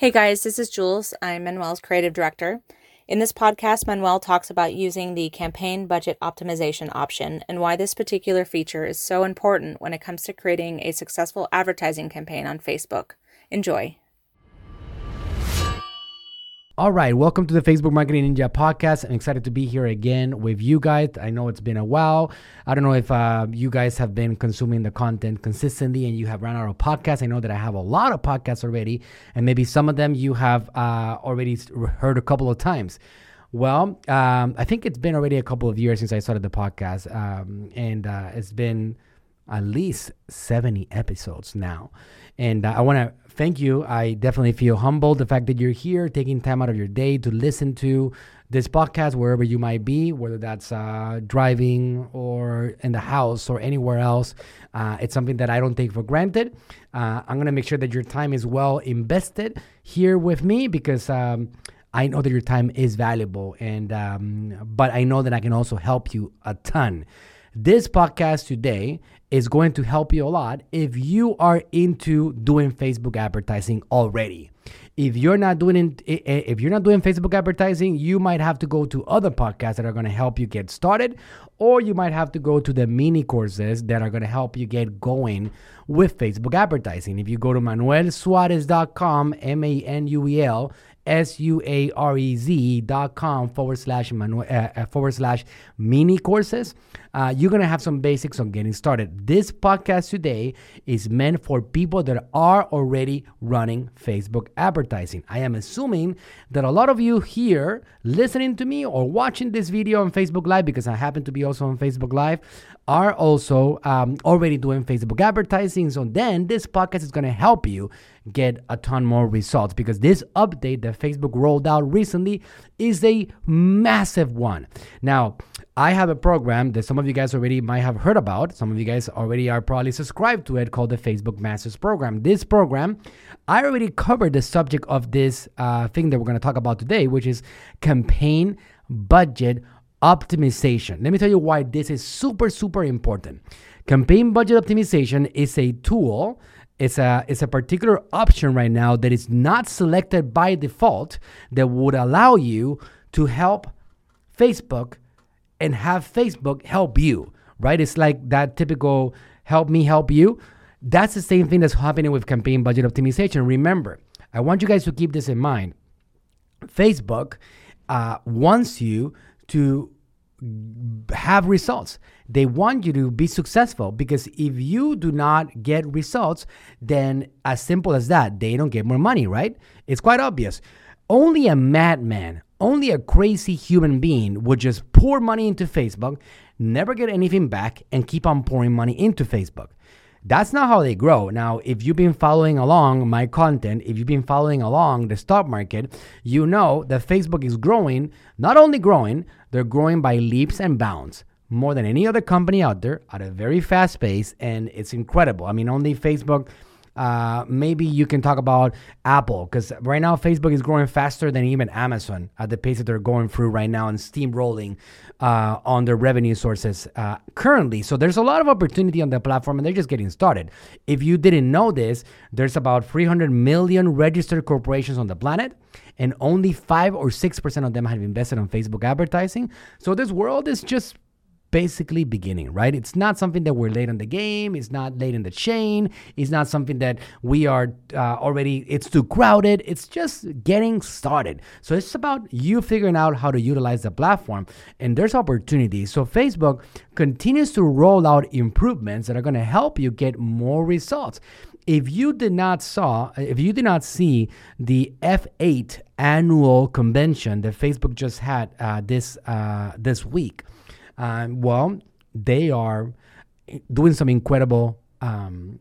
Hey guys, this is Jules. I'm Manuel's creative director. In this podcast, Manuel talks about using the campaign budget optimization option and why this particular feature is so important when it comes to creating a successful advertising campaign on Facebook. Enjoy. All right, welcome to the Facebook Marketing Ninja podcast. I'm excited to be here again with you guys. I know it's been a while. I don't know if uh, you guys have been consuming the content consistently and you have run out of podcasts. I know that I have a lot of podcasts already, and maybe some of them you have uh, already heard a couple of times. Well, um, I think it's been already a couple of years since I started the podcast, um, and uh, it's been at least 70 episodes now. And uh, I want to thank you. I definitely feel humbled the fact that you're here, taking time out of your day to listen to this podcast wherever you might be, whether that's uh, driving or in the house or anywhere else. Uh, it's something that I don't take for granted. Uh, I'm gonna make sure that your time is well invested here with me because. Um, I know that your time is valuable, and um, but I know that I can also help you a ton. This podcast today is going to help you a lot if you are into doing Facebook advertising already. If you're not doing if you're not doing Facebook advertising, you might have to go to other podcasts that are going to help you get started or you might have to go to the mini courses that are going to help you get going with Facebook advertising. If you go to manuelsuarez.com, M A N U E L S U A R E Z dot com forward slash Manuel, uh, uh, forward slash mini courses. Uh, you're going to have some basics on getting started. This podcast today is meant for people that are already running Facebook advertising. I am assuming that a lot of you here listening to me or watching this video on Facebook Live, because I happen to be also on Facebook Live, are also um, already doing Facebook advertising. So then this podcast is going to help you get a ton more results because this update that Facebook rolled out recently is a massive one. Now, I have a program that some of you guys already might have heard about. Some of you guys already are probably subscribed to it called the Facebook Masters Program. This program, I already covered the subject of this uh, thing that we're going to talk about today, which is campaign budget optimization. Let me tell you why this is super, super important. Campaign budget optimization is a tool. It's a, it's a particular option right now that is not selected by default that would allow you to help Facebook and have Facebook help you, right? It's like that typical help me help you. That's the same thing that's happening with campaign budget optimization. Remember, I want you guys to keep this in mind. Facebook uh, wants you to have results. They want you to be successful because if you do not get results, then as simple as that, they don't get more money, right? It's quite obvious. Only a madman, only a crazy human being would just pour money into Facebook, never get anything back, and keep on pouring money into Facebook. That's not how they grow. Now, if you've been following along my content, if you've been following along the stock market, you know that Facebook is growing, not only growing, they're growing by leaps and bounds more than any other company out there at a very fast pace, and it's incredible. I mean, only Facebook uh, maybe you can talk about Apple because right now Facebook is growing faster than even Amazon at the pace that they're going through right now and steamrolling uh, on their revenue sources uh, currently. So there's a lot of opportunity on the platform and they're just getting started. If you didn't know this, there's about 300 million registered corporations on the planet and only 5 or 6% of them have invested on Facebook advertising. So this world is just basically beginning, right? It's not something that we're late in the game. It's not late in the chain. It's not something that we are uh, already, it's too crowded. It's just getting started. So it's about you figuring out how to utilize the platform. And there's opportunities. So Facebook continues to roll out improvements that are going to help you get more results. If you did not saw, if you did not see the F8 annual convention that Facebook just had uh, this uh, this week, um, well, they are doing some incredible um,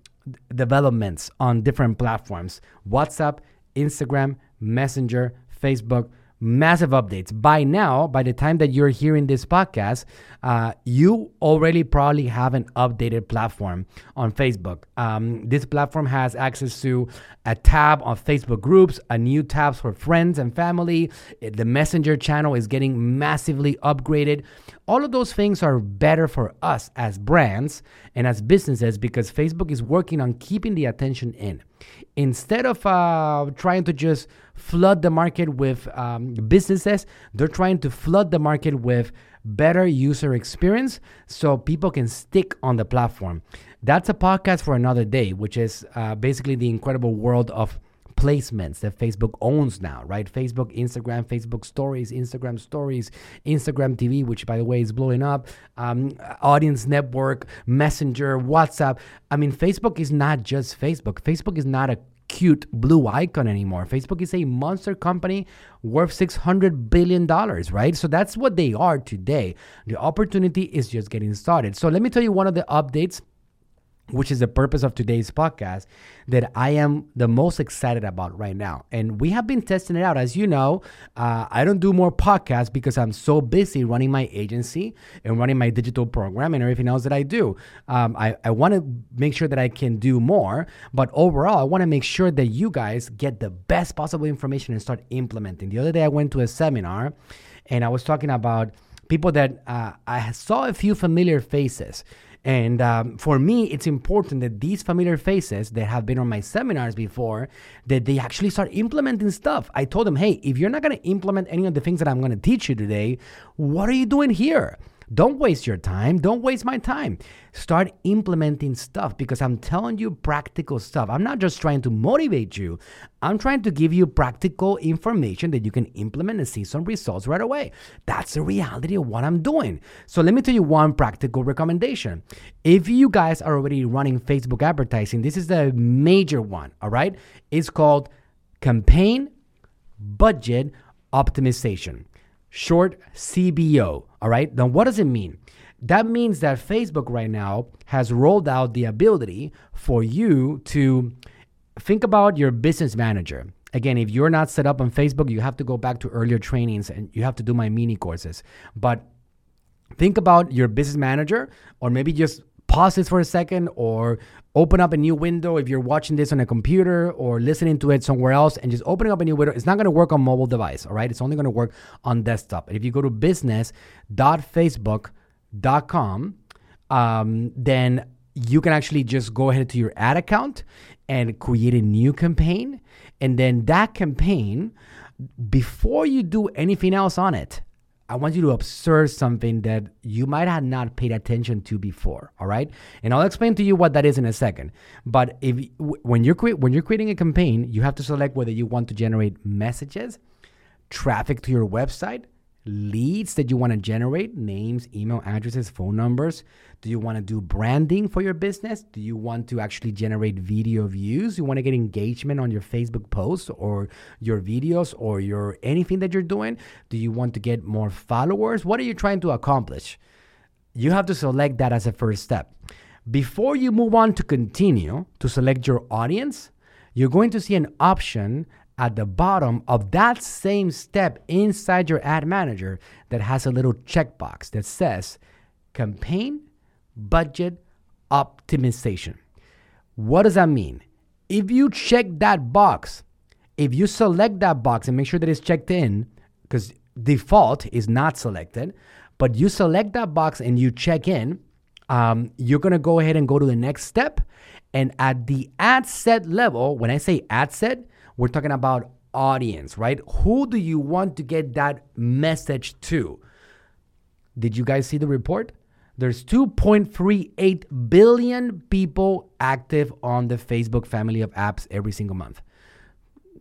developments on different platforms. WhatsApp, Instagram, Messenger, Facebook, massive updates. By now, by the time that you're hearing this podcast, uh, you already probably have an updated platform on Facebook. Um, this platform has access to a tab on Facebook groups, a new tabs for friends and family. The Messenger channel is getting massively upgraded. All of those things are better for us as brands and as businesses because Facebook is working on keeping the attention in. Instead of uh, trying to just flood the market with um, businesses, they're trying to flood the market with better user experience so people can stick on the platform. That's a podcast for another day, which is uh, basically the incredible world of placements that Facebook owns now, right? Facebook, Instagram, Facebook Stories, Instagram Stories, Instagram TV, which by the way is blowing up, um, Audience Network, Messenger, WhatsApp. I mean, Facebook is not just Facebook. Facebook is not a cute blue icon anymore. Facebook is a monster company worth $600 billion, right? So that's what they are today. The opportunity is just getting started. So let me tell you one of the updates which is the purpose of today's podcast, that I am the most excited about right now. And we have been testing it out. As you know, uh, I don't do more podcasts because I'm so busy running my agency and running my digital program and everything else that I do. Um, I, I want to make sure that I can do more, but overall, I want to make sure that you guys get the best possible information and start implementing. The other day, I went to a seminar and I was talking about people that uh, I saw a few familiar faces and um, for me, it's important that these familiar faces that have been on my seminars before, that they actually start implementing stuff. I told them, hey, if you're not going to implement any of the things that I'm going to teach you today, what are you doing here? Don't waste your time. Don't waste my time. Start implementing stuff because I'm telling you practical stuff. I'm not just trying to motivate you, I'm trying to give you practical information that you can implement and see some results right away. That's the reality of what I'm doing. So, let me tell you one practical recommendation. If you guys are already running Facebook advertising, this is the major one, all right? It's called campaign budget optimization short CBO. All right. Now, what does it mean? That means that Facebook right now has rolled out the ability for you to think about your business manager. Again, if you're not set up on Facebook, you have to go back to earlier trainings and you have to do my mini courses. But think about your business manager, or maybe just pause this for a second or open up a new window if you're watching this on a computer or listening to it somewhere else and just opening up a new window. It's not going to work on mobile device all right? It's only going to work on desktop. And if you go to business.facebook.com um, then you can actually just go ahead to your ad account and create a new campaign. And then that campaign before you do anything else on it I want you to observe something that you might have not paid attention to before. All right, and I'll explain to you what that is in a second. But if when you're when you're creating a campaign, you have to select whether you want to generate messages, traffic to your website, leads that you want to generate names, email addresses, phone numbers? Do you want to do branding for your business? Do you want to actually generate video views? You want to get engagement on your Facebook posts or your videos or your anything that you're doing? Do you want to get more followers? What are you trying to accomplish? You have to select that as a first step. Before you move on to continue to select your audience, you're going to see an option at the bottom of that same step inside your ad manager that has a little checkbox that says campaign budget optimization. What does that mean? If you check that box, if you select that box and make sure that it's checked in, because default is not selected, but you select that box and you check in, um, you're gonna go ahead and go to the next step. And at the ad set level, when I say ad set, we're talking about audience, right? Who do you want to get that message to? Did you guys see the report? There's 2.38 billion people active on the Facebook family of apps every single month.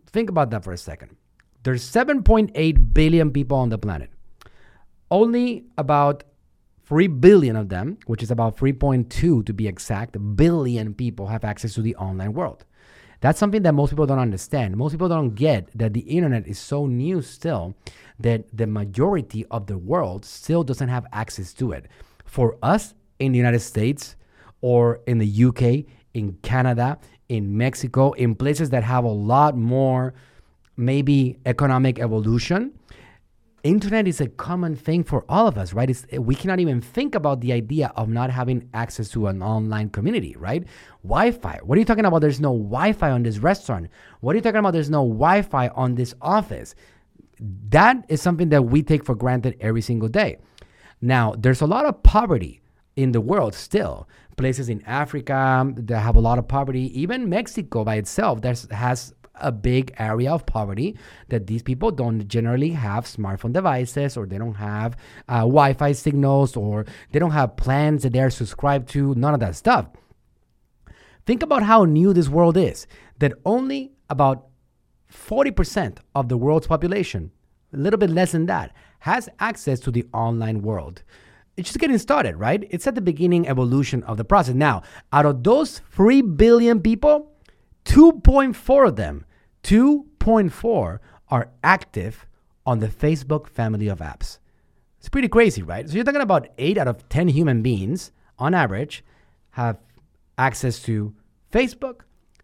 Think about that for a second. There's 7.8 billion people on the planet. Only about 3 billion of them, which is about 3.2 to be exact, billion people have access to the online world. That's something that most people don't understand. Most people don't get that the internet is so new still that the majority of the world still doesn't have access to it. For us in the United States or in the UK, in Canada, in Mexico, in places that have a lot more maybe economic evolution, internet is a common thing for all of us, right? It's, we cannot even think about the idea of not having access to an online community, right? Wi Fi. What are you talking about? There's no Wi Fi on this restaurant. What are you talking about? There's no Wi Fi on this office. That is something that we take for granted every single day. Now, there's a lot of poverty in the world still. places in Africa that have a lot of poverty. Even Mexico by itself that has a big area of poverty that these people don't generally have smartphone devices or they don't have uh, Wi-Fi signals or they don't have plans that they're subscribed to. None of that stuff. Think about how new this world is. That only about 40% of the world's population, a little bit less than that, has access to the online world. It's just getting started, right? It's at the beginning evolution of the process. Now, out of those 3 billion people, 2.4 of them, 2.4 are active on the Facebook family of apps. It's pretty crazy, right? So you're talking about 8 out of 10 human beings on average have access to Facebook,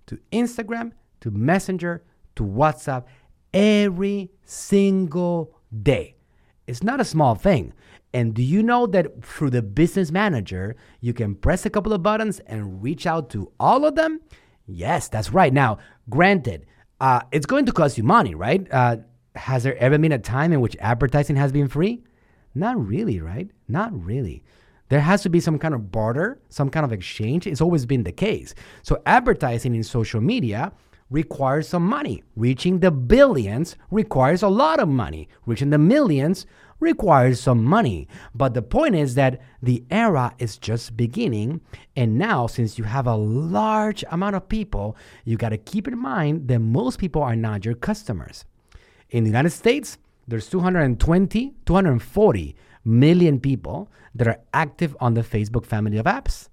to Instagram, to Messenger, to WhatsApp every single day. It's not a small thing. And do you know that through the business manager, you can press a couple of buttons and reach out to all of them? Yes, that's right. Now, granted, uh, it's going to cost you money, right? Uh, has there ever been a time in which advertising has been free? Not really, right? Not really. There has to be some kind of barter, some kind of exchange. It's always been the case. So, advertising in social media requires some money. Reaching the billions requires a lot of money. Reaching the millions requires some money. But the point is that the era is just beginning. And now, since you have a large amount of people, you got to keep in mind that most people are not your customers. In the United States, there's 220, 240 million people that are active on the Facebook family of apps.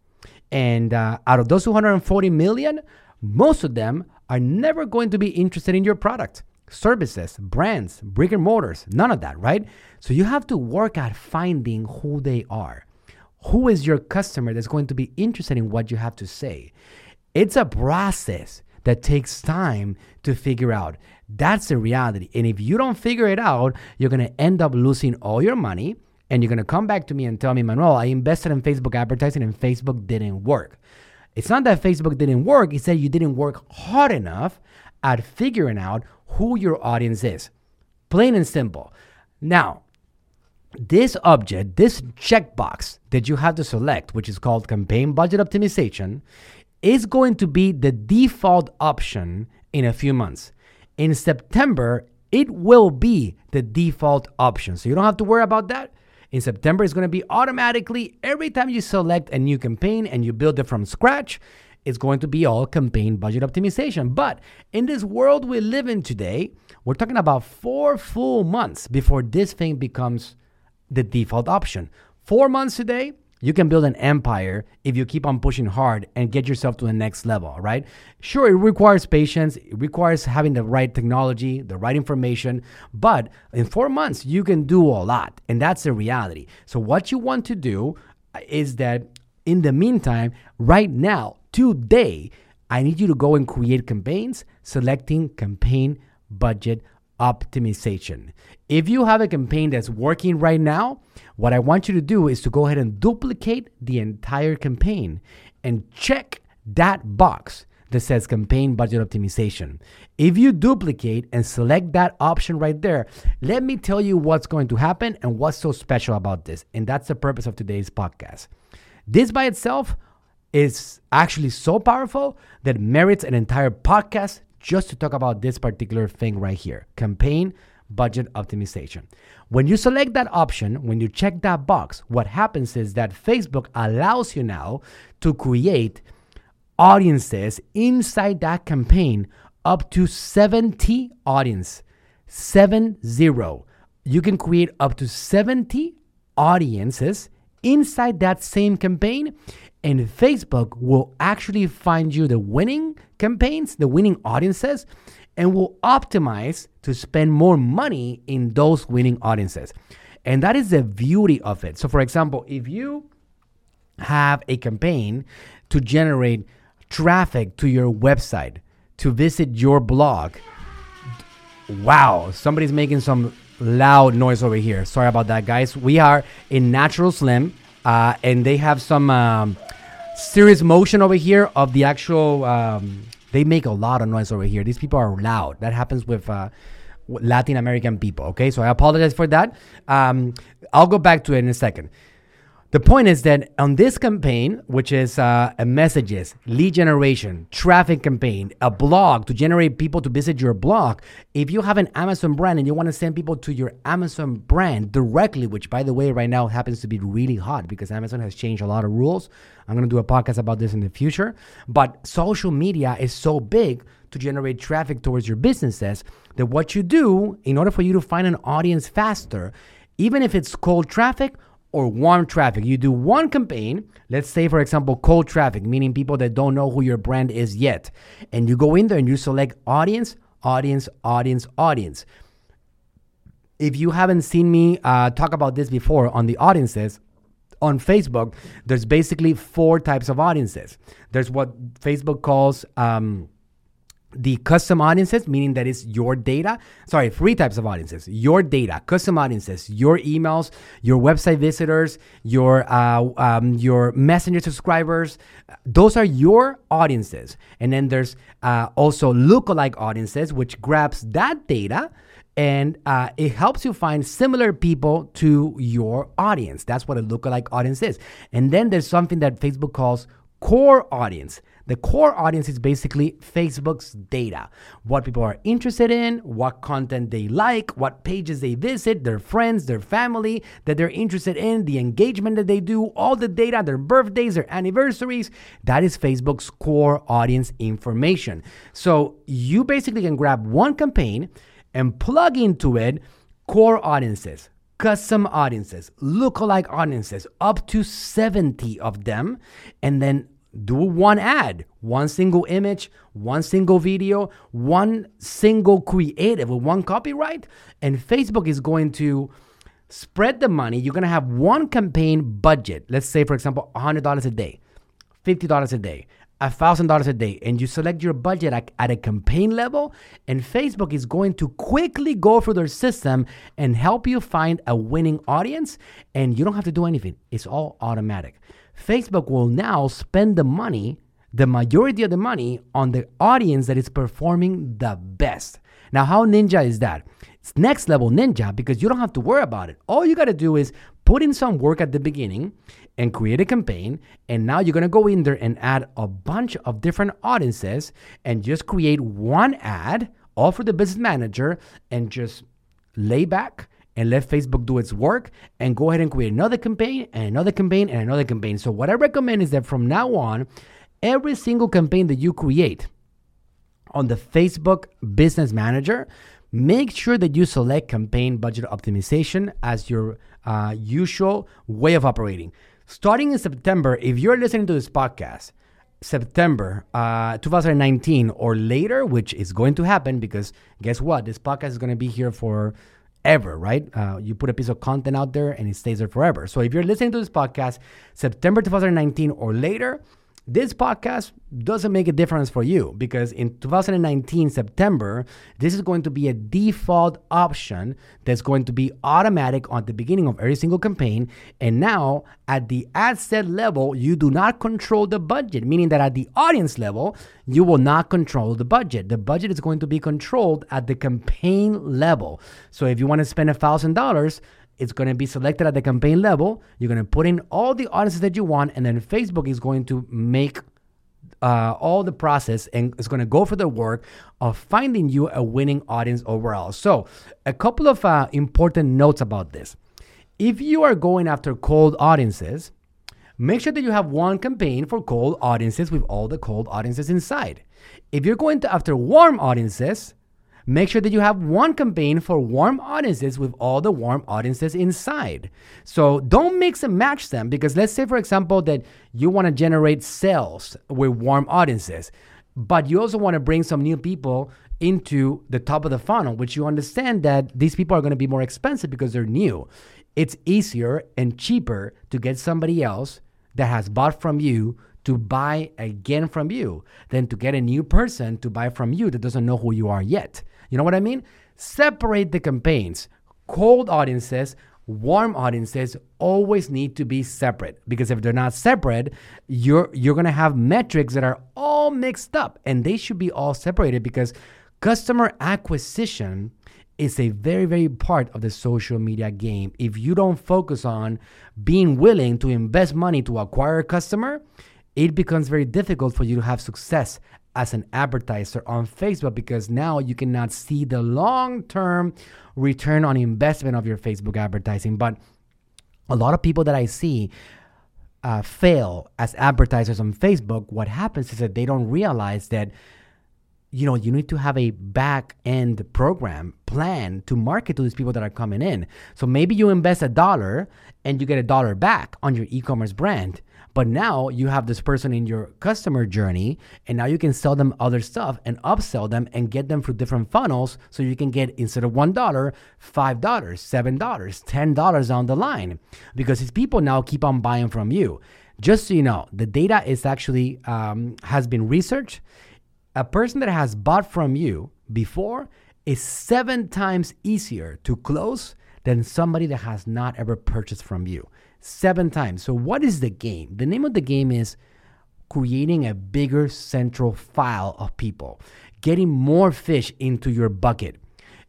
And uh, out of those 240 million, most of them are never going to be interested in your product, services, brands, brick and mortars, none of that, right? So you have to work at finding who they are. Who is your customer that's going to be interested in what you have to say? It's a process that takes time to figure out. That's the reality. And if you don't figure it out, you're going to end up losing all your money and you're going to come back to me and tell me, Manuel, I invested in Facebook advertising and Facebook didn't work. It's not that Facebook didn't work, it's that you didn't work hard enough at figuring out who your audience is. Plain and simple. Now, this object, this checkbox that you have to select, which is called campaign budget optimization, is going to be the default option in a few months. In September, it will be the default option. So you don't have to worry about that. In September, it's going to be automatically every time you select a new campaign and you build it from scratch, it's going to be all campaign budget optimization. But in this world we live in today, we're talking about four full months before this thing becomes the default option. Four months today, you can build an empire if you keep on pushing hard and get yourself to the next level, right? Sure, it requires patience, it requires having the right technology, the right information, but in four months, you can do a lot. And that's the reality. So, what you want to do is that in the meantime, right now, today, I need you to go and create campaigns, selecting campaign budget optimization. If you have a campaign that's working right now, what I want you to do is to go ahead and duplicate the entire campaign and check that box that says campaign budget optimization. If you duplicate and select that option right there, let me tell you what's going to happen and what's so special about this. And that's the purpose of today's podcast. This by itself is actually so powerful that merits an entire podcast just to talk about this particular thing right here campaign budget optimization. When you select that option, when you check that box, what happens is that Facebook allows you now to create audiences inside that campaign up to 70 audience. 70. You can create up to 70 audiences inside that same campaign and Facebook will actually find you the winning campaigns, the winning audiences, and will optimize to spend more money in those winning audiences. And that is the beauty of it. So, for example, if you have a campaign to generate traffic to your website, to visit your blog, wow, somebody's making some loud noise over here. Sorry about that, guys. We are in Natural Slim, uh, and they have some um, serious motion over here of the actual. Um, they make a lot of noise over here. These people are loud. That happens with uh, Latin American people. Okay, so I apologize for that. Um, I'll go back to it in a second. The point is that on this campaign, which is uh, a messages, lead generation, traffic campaign, a blog to generate people to visit your blog, if you have an Amazon brand and you want to send people to your Amazon brand directly, which by the way, right now happens to be really hot because Amazon has changed a lot of rules. I'm going to do a podcast about this in the future. But social media is so big to generate traffic towards your businesses that what you do in order for you to find an audience faster, even if it's cold traffic, or warm traffic. You do one campaign, let's say, for example, cold traffic, meaning people that don't know who your brand is yet. And you go in there and you select audience, audience, audience, audience. If you haven't seen me uh, talk about this before on the audiences, on Facebook, there's basically four types of audiences. There's what Facebook calls um, the custom audiences, meaning that it's your data. Sorry, three types of audiences your data, custom audiences, your emails, your website visitors, your, uh, um, your messenger subscribers. Those are your audiences. And then there's uh, also lookalike audiences, which grabs that data and uh, it helps you find similar people to your audience. That's what a lookalike audience is. And then there's something that Facebook calls core audience. The core audience is basically Facebook's data. What people are interested in, what content they like, what pages they visit, their friends, their family that they're interested in, the engagement that they do, all the data, their birthdays, their anniversaries. That is Facebook's core audience information. So you basically can grab one campaign and plug into it core audiences custom audiences, lookalike audiences, up to 70 of them, and then do one ad, one single image, one single video, one single creative with one copyright, and Facebook is going to spread the money. You're going to have one campaign budget. Let's say, for example, $100 a day, $50 a day, $1,000 a day, and you select your budget at, at, a campaign level, and Facebook is going to quickly go through their system and help you find a winning audience, and you don't have to do anything. It's all automatic. Facebook will now spend the money, the majority of the money, on the audience that is performing the best. Now, how ninja is that? It's next level ninja because you don't have to worry about it. All you got to do is put in some work at the beginning and create a campaign. And now you're going to go in there and add a bunch of different audiences and just create one ad, all for the business manager, and just lay back and let Facebook do its work and go ahead and create another campaign and another campaign and another campaign. So, what I recommend is that from now on, every single campaign that you create on the Facebook Business Manager, make sure that you select campaign budget optimization as your uh, usual way of operating. Starting in September, if you're listening to this podcast, September uh, 2019 or later, which is going to happen because guess what? This podcast is going to be here for ever, right? Uh, you put a piece of content out there and it stays there forever. So if you're listening to this podcast September 2019 or later, this podcast doesn't make a difference for you because in 2019 September, this is going to be a default option that's going to be automatic on the beginning of every single campaign. And now at the ad set level, you do not control the budget, meaning that at the audience level, you will not control the budget. The budget is going to be controlled at the campaign level. So if you want to spend a thousand dollars, it's going to be selected at the campaign level. You're going to put in all the audiences that you want, and then Facebook is going to make uh, all the process and it's going to go for the work of finding you a winning audience overall. So, a couple of uh, important notes about this. If you are going after cold audiences, make sure that you have one campaign for cold audiences with all the cold audiences inside. If you're going to after warm audiences, Make sure that you have one campaign for warm audiences with all the warm audiences inside. So don't mix and match them because let's say, for example, that you want to generate sales with warm audiences, but you also want to bring some new people into the top of the funnel, which you understand that these people are going to be more expensive because they're new. It's easier and cheaper to get somebody else that has bought from you to buy again from you than to get a new person to buy from you that doesn't know who you are yet. You know what I mean? Separate the campaigns. Cold audiences, warm audiences always need to be separate because if they're not separate, you're you're going to have metrics that are all mixed up and they should be all separated because customer acquisition is a very, very part of the social media game. If you don't focus on being willing to invest money to acquire a customer, it becomes very difficult for you to have success as an advertiser on Facebook because now you cannot see the long term return on investment of your Facebook advertising. But a lot of people that I see uh, fail as advertisers on Facebook, what happens is that they don't realize that you know you need to have a back end program plan to market to these people that are coming in. So maybe you invest a dollar and you get a dollar back on your e-commerce brand but now you have this person in your customer journey, and now you can sell them other stuff and upsell them and get them through different funnels so you can get instead of $1, $5, $7, $10 on the line because these people now keep on buying from you. Just so you know, the data is actually um, has been researched. A person that has bought from you before is seven times easier to close than somebody that has not ever purchased from you seven times. So, what is the game? The name of the game is creating a bigger central file of people, getting more fish into your bucket.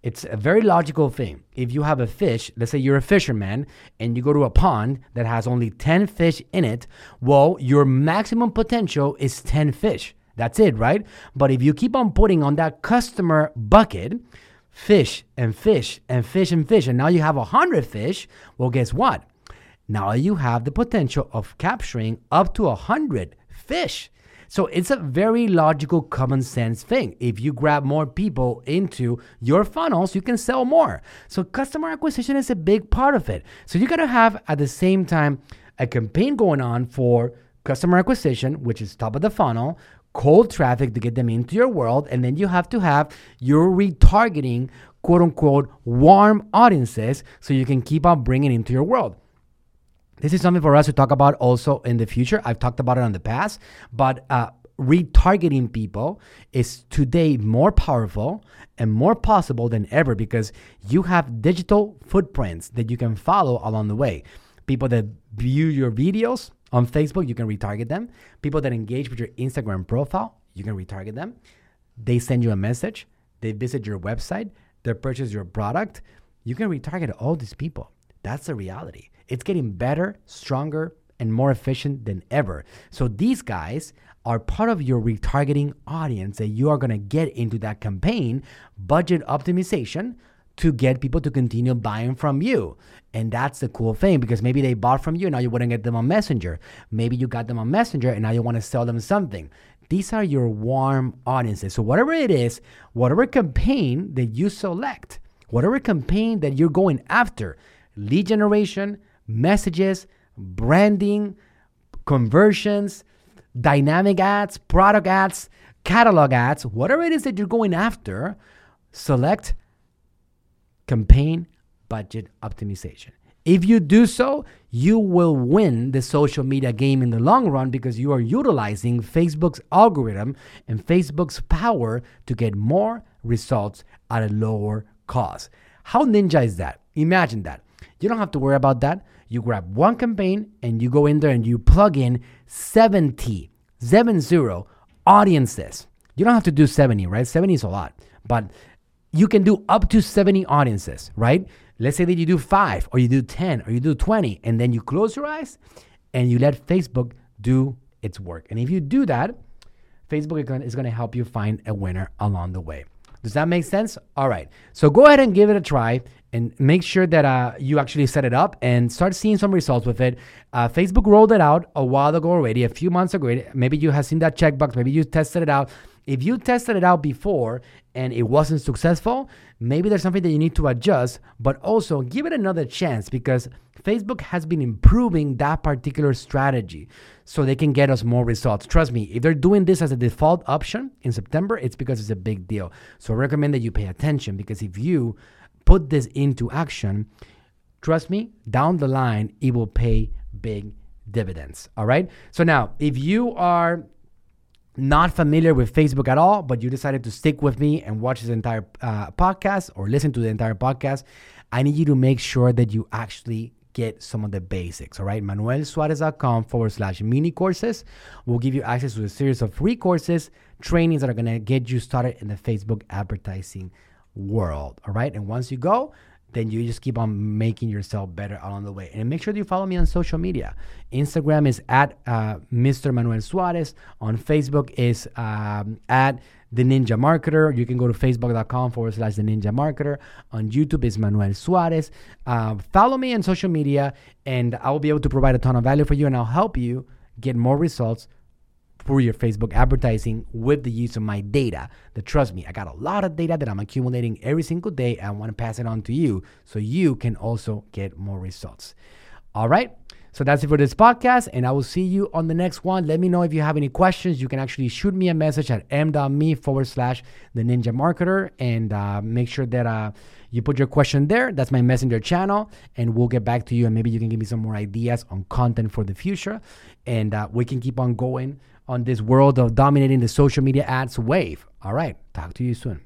It's a very logical thing. If you have a fish, let's say you're a fisherman and you go to a pond that has only 10 fish in it, well, your maximum potential is 10 fish. That's it, right? But if you keep on putting on that customer bucket, fish and fish and fish and fish, and now you have 100 fish, well, guess what? Now you have the potential of capturing up to 100 fish. So it's a very logical, common sense thing. If you grab more people into your funnels, you can sell more. So customer acquisition is a big part of it. So you gotta have at the same time a campaign going on for customer acquisition, which is top of the funnel, cold traffic to get them into your world, and then you have to have your retargeting, quote unquote, warm audiences so you can keep on bringing into your world. This is something for us to talk about also in the future. I've talked about it in the past, but uh, retargeting people is today more powerful and more possible than ever because you have digital footprints that you can follow along the way. People that view your videos on Facebook, you can retarget them. People that engage with your Instagram profile, you can retarget them. They send you a message, they visit your website, they purchase your product. You can retarget all these people. That's the reality. It's getting better, stronger, and more efficient than ever. So these guys are part of your retargeting audience that you are going to get into that campaign budget optimization to get people to continue buying from you. And that's the cool thing because maybe they bought from you, now you wouldn't get them on Messenger. Maybe you got them on Messenger and now you want to sell them something. These are your warm audiences. So, whatever it is, whatever campaign that you select, whatever campaign that you're going after, lead generation, messages, branding, conversions, dynamic ads, product ads, catalog ads, whatever it is that you're going after, select campaign budget optimization. If you do so, you will win the social media game in the long run because you are utilizing Facebook's algorithm and Facebook's power to get more results at a lower cost. How ninja is that? Imagine that. You don't have to worry about that. You grab one campaign and you go in there and you plug in 70, 70 audiences. You don't have to do 70, right? 70 is a lot, but you can do up to 70 audiences, right? Let's say that you do five or you do 10 or you do 20, and then you close your eyes and you let Facebook do its work. And if you do that, Facebook is going to help you find a winner along the way. Does that make sense? All right. So go ahead and give it a try and make sure that uh, you actually set it up and start seeing some results with it. Uh, Facebook rolled it out a while ago already, a few months ago. Maybe you have seen that checkbox. Maybe you tested it out. If you tested it out before and it wasn't successful, maybe there's something that you need to adjust, but also give it another chance because Facebook has been improving that particular strategy so they can get us more results. Trust me, if they're doing this as a default option in September, it's because it's a big deal. So I recommend that you pay attention because if you put this into action, trust me, down the line, it will pay big dividends. All right. So now, if you are not familiar with Facebook at all, but you decided to stick with me and watch this entire uh, podcast or listen to the entire podcast, I need you to make sure that you actually get some of the basics. All right. ManuelSuarez.com forward slash mini courses will give you access to a series of free courses, trainings that are going to get you started in the Facebook advertising world. All right. And once you go, then you just keep on making yourself better along the way. And make sure that you follow me on social media. Instagram is at uh, Mr. Manuel Suarez. On Facebook is um, at the Ninja Marketer. You can go to facebook.com forward slash the Ninja Marketer. On YouTube is Manuel Suarez. Uh, follow me on social media, and I will be able to provide a ton of value for you, and I'll help you get more results for your Facebook advertising with the use of my data. That trust me, I got a lot of data that I'm accumulating every single day. I want to pass it on to you so you can also get more results. All right. So that's it for this podcast, and I will see you on the next one. Let me know if you have any questions. You can actually shoot me a message at m.me forward slash the ninja marketer and uh, make sure that uh, you put your question there. That's my messenger channel, and we'll get back to you. And maybe you can give me some more ideas on content for the future, and uh, we can keep on going on this world of dominating the social media ads wave. All right, talk to you soon.